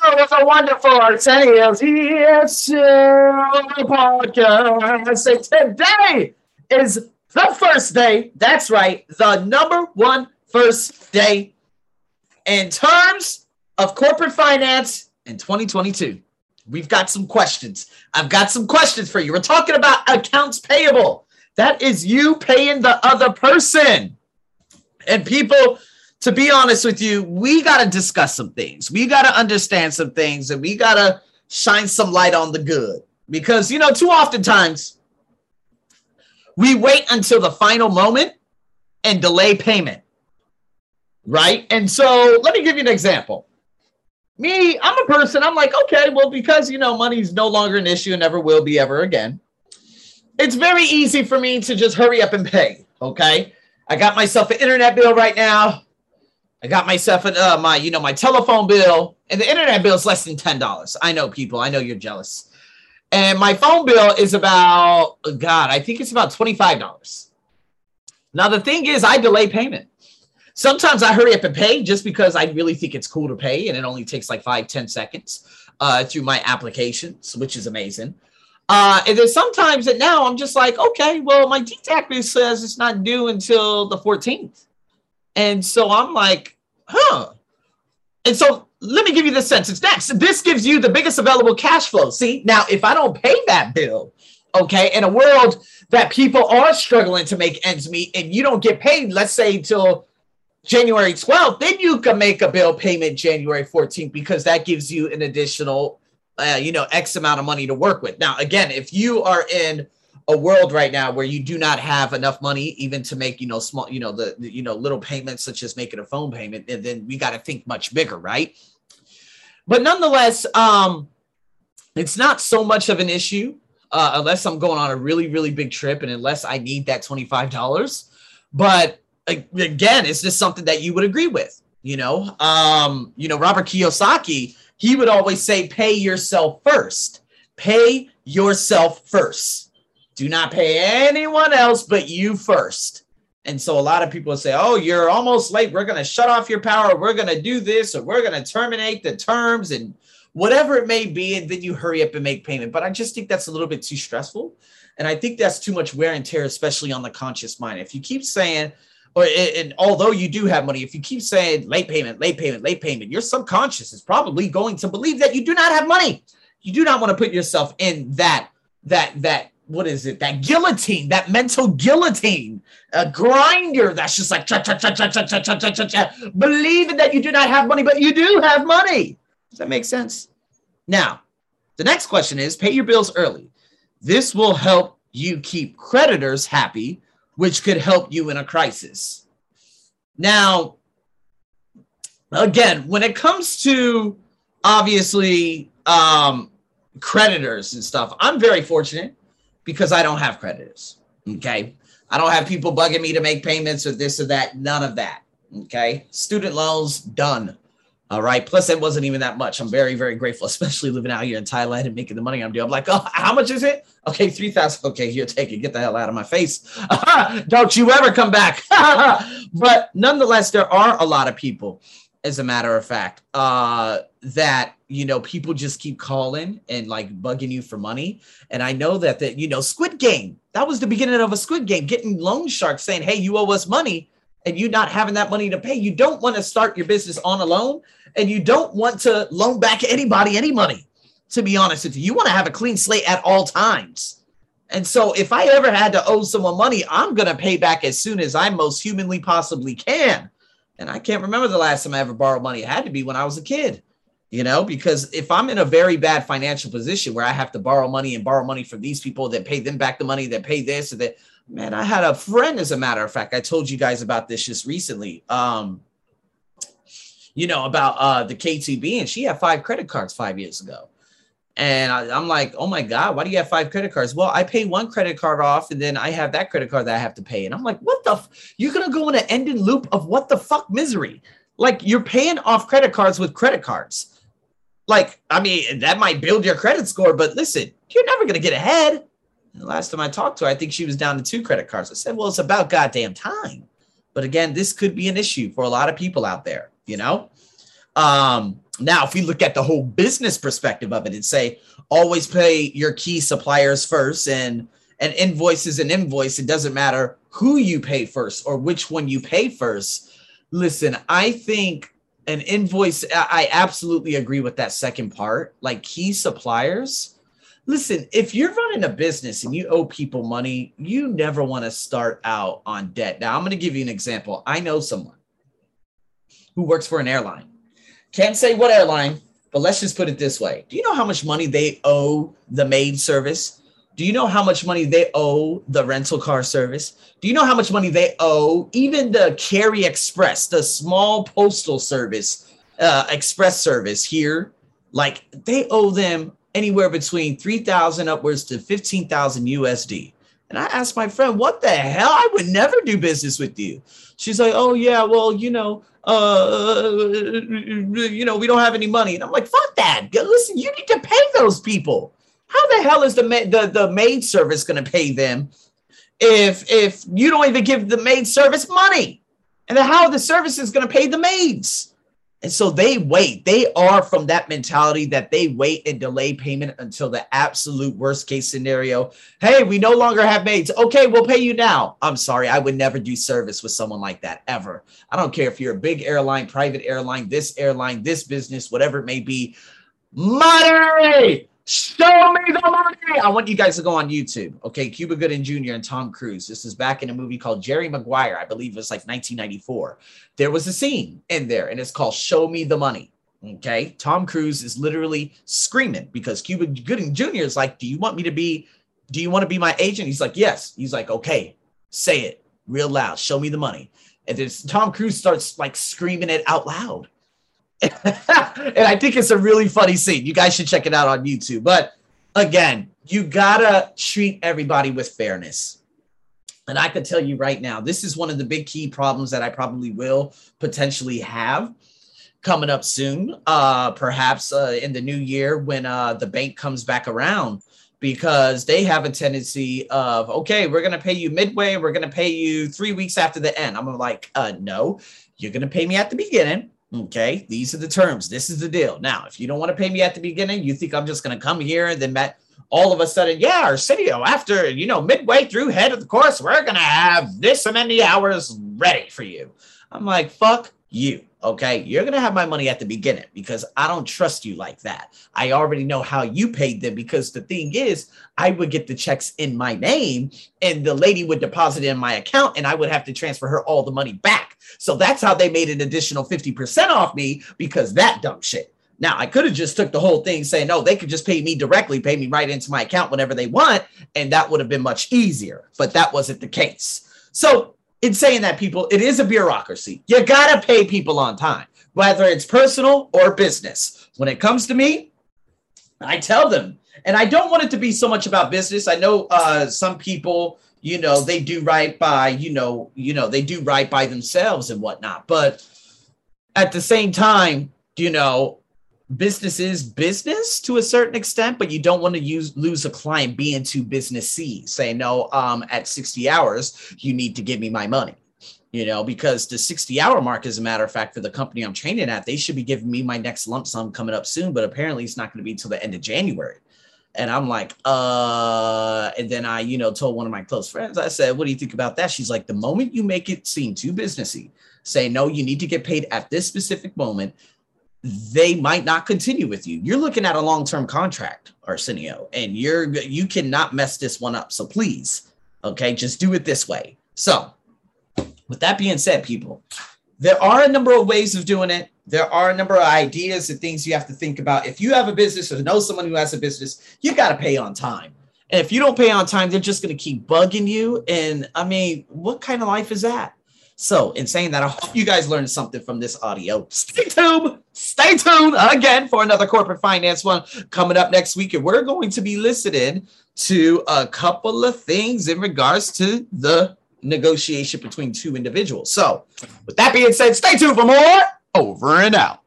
So there's a wonderful Arsenio's ESL podcast. And today is the first day. That's right, the number one first day in terms of corporate finance in 2022. We've got some questions. I've got some questions for you. We're talking about accounts payable. That is you paying the other person. And people to be honest with you, we got to discuss some things. We got to understand some things and we got to shine some light on the good because, you know, too often times we wait until the final moment and delay payment. Right. And so let me give you an example. Me, I'm a person, I'm like, okay, well, because, you know, money's no longer an issue and never will be ever again, it's very easy for me to just hurry up and pay. Okay. I got myself an internet bill right now. I got myself an, uh, my, you know, my telephone bill, and the internet bill is less than ten dollars. I know people. I know you're jealous. And my phone bill is about, God, I think it's about twenty five dollars. Now the thing is, I delay payment. Sometimes I hurry up and pay just because I really think it's cool to pay, and it only takes like five, ten seconds uh, through my applications, which is amazing. Uh, and then sometimes that now I'm just like, okay, well, my DTAC says it's not due until the 14th. And so I'm like, huh. And so let me give you the sentence next. This gives you the biggest available cash flow. See, now if I don't pay that bill, okay, in a world that people are struggling to make ends meet and you don't get paid, let's say till January 12th, then you can make a bill payment January 14th because that gives you an additional, uh, you know, X amount of money to work with. Now, again, if you are in a world right now where you do not have enough money even to make you know small you know the, the you know little payments such as making a phone payment and then we got to think much bigger right? But nonetheless um it's not so much of an issue uh, unless i'm going on a really really big trip and unless i need that $25 but again it's just something that you would agree with you know? Um you know robert kiyosaki he would always say pay yourself first. Pay yourself first do not pay anyone else but you first. And so a lot of people say, oh, you're almost late. We're going to shut off your power. We're going to do this, or we're going to terminate the terms and whatever it may be. And then you hurry up and make payment. But I just think that's a little bit too stressful. And I think that's too much wear and tear, especially on the conscious mind. If you keep saying, or and although you do have money, if you keep saying late payment, late payment, late payment, your subconscious is probably going to believe that you do not have money. You do not want to put yourself in that that that what is it? That guillotine, that mental guillotine, a grinder that's just like cha cha cha cha cha cha cha cha cha cha, believing that you do not have money, but you do have money. Does that make sense? Now, the next question is pay your bills early. This will help you keep creditors happy, which could help you in a crisis. Now, again, when it comes to obviously um, creditors and stuff, I'm very fortunate because I don't have creditors. Okay. I don't have people bugging me to make payments or this or that. None of that. Okay. Student loans done. All right. Plus, it wasn't even that much. I'm very, very grateful, especially living out here in Thailand and making the money I'm doing. I'm like, oh, how much is it? Okay, 3000 Okay, here, take it. Get the hell out of my face. Don't you ever come back. but nonetheless, there are a lot of people, as a matter of fact, uh, that you know people just keep calling and like bugging you for money. And i know that that you know squid game that was the beginning of a squid game getting loan sharks saying hey you owe us money and you not having that money to pay. You don't want to start your business on a loan and you don't want to loan back anybody any money to be honest with you. You want to have a clean slate at all times. And so if i ever had to owe someone money i'm going to pay back as soon as i most humanly possibly can. And i can't remember the last time i ever borrowed money. It had to be when i was a kid you know because if i'm in a very bad financial position where i have to borrow money and borrow money from these people that pay them back the money that pay this and that man i had a friend as a matter of fact i told you guys about this just recently um you know about uh the k2b and she had five credit cards five years ago and I, am like, oh my God, why do you have five credit cards? Well, I pay one credit card off and then I have that credit card that I have to pay. And I'm like, what the? F- You're going to go in an ending loop of what the fuck misery? Like you're paying off credit cards with credit cards. Like, I mean, that might build your credit score, but listen, you're never going to get ahead. And the last time I talked to her, I think she was down to two credit cards. I said, well, it's about goddamn time. But again, this could be an issue for a lot of people out there, you know? Um, now, if we look at the whole business perspective of it and say, always pay your key suppliers first and an invoice is an invoice. It doesn't matter who you pay first or which one you pay first. Listen, I think an invoice, I absolutely agree with that second part. Like key suppliers, listen, if you're running a business and you owe people money, you never want to start out on debt. Now, I'm going to give you an example. I know someone who works for an airline. Can't say what airline, but let's just put it this way. Do you know how much money they owe the maid service? Do you know how much money they owe the rental car service? Do you know how much money they owe even the Kerry Express, the small postal service, uh, express service here? Like they owe them anywhere between 3,000 upwards to 15,000 USD. And I asked my friend, what the hell? I would never do business with you. She's like, oh, yeah, well, you know, uh, you know, we don't have any money. And I'm like, fuck that. Listen, you need to pay those people. How the hell is the, the, the maid service going to pay them if, if you don't even give the maid service money? And then how the service is going to pay the maids? And so they wait. They are from that mentality that they wait and delay payment until the absolute worst case scenario. Hey, we no longer have maids. Okay, we'll pay you now. I'm sorry. I would never do service with someone like that ever. I don't care if you're a big airline, private airline, this airline, this business, whatever it may be. Money. Show me the money. I want you guys to go on YouTube. Okay. Cuba Gooding Jr. and Tom Cruise. This is back in a movie called Jerry Maguire. I believe it was like 1994. There was a scene in there and it's called Show Me the Money. Okay. Tom Cruise is literally screaming because Cuba Gooding Jr. is like, Do you want me to be, do you want to be my agent? He's like, Yes. He's like, Okay, say it real loud. Show me the money. And then Tom Cruise starts like screaming it out loud. and I think it's a really funny scene. You guys should check it out on YouTube. But again, you gotta treat everybody with fairness. And I could tell you right now, this is one of the big key problems that I probably will potentially have coming up soon, uh, perhaps uh, in the new year when uh, the bank comes back around, because they have a tendency of, okay, we're going to pay you midway, we're going to pay you three weeks after the end. I'm like, uh, no, you're going to pay me at the beginning. Okay, these are the terms. This is the deal. Now, if you don't want to pay me at the beginning, you think I'm just going to come here and then all of a sudden, yeah, Arsenio, after you know, midway through head of the course, we're going to have this and many hours ready for you. I'm like, fuck you. Okay, you're going to have my money at the beginning because I don't trust you like that. I already know how you paid them because the thing is, I would get the checks in my name and the lady would deposit it in my account and I would have to transfer her all the money back. So that's how they made an additional 50% off me because that dumb shit. Now I could have just took the whole thing saying, no, they could just pay me directly, pay me right into my account whenever they want. And that would have been much easier, but that wasn't the case. So in saying that, people, it is a bureaucracy. You got to pay people on time, whether it's personal or business. When it comes to me, I tell them, and I don't want it to be so much about business. I know uh, some people, you know, they do right by, you know, you know, they do right by themselves and whatnot. But at the same time, you know, business is business to a certain extent, but you don't want to use lose a client being too businessy, saying no, um, at 60 hours, you need to give me my money. You know, because the 60 hour mark, as a matter of fact, for the company I'm training at, they should be giving me my next lump sum coming up soon, but apparently it's not going to be until the end of January. And I'm like, uh, and then I, you know, told one of my close friends, I said, what do you think about that? She's like, the moment you make it seem too businessy, say, no, you need to get paid at this specific moment, they might not continue with you. You're looking at a long-term contract, Arsenio, and you're you cannot mess this one up. So please, okay, just do it this way. So, with that being said, people, there are a number of ways of doing it. There are a number of ideas and things you have to think about. If you have a business or know someone who has a business, you got to pay on time. And if you don't pay on time, they're just going to keep bugging you. And I mean, what kind of life is that? So, in saying that, I hope you guys learned something from this audio. Stay tuned. Stay tuned again for another corporate finance one coming up next week. And we're going to be listening to a couple of things in regards to the negotiation between two individuals. So, with that being said, stay tuned for more. Over and out.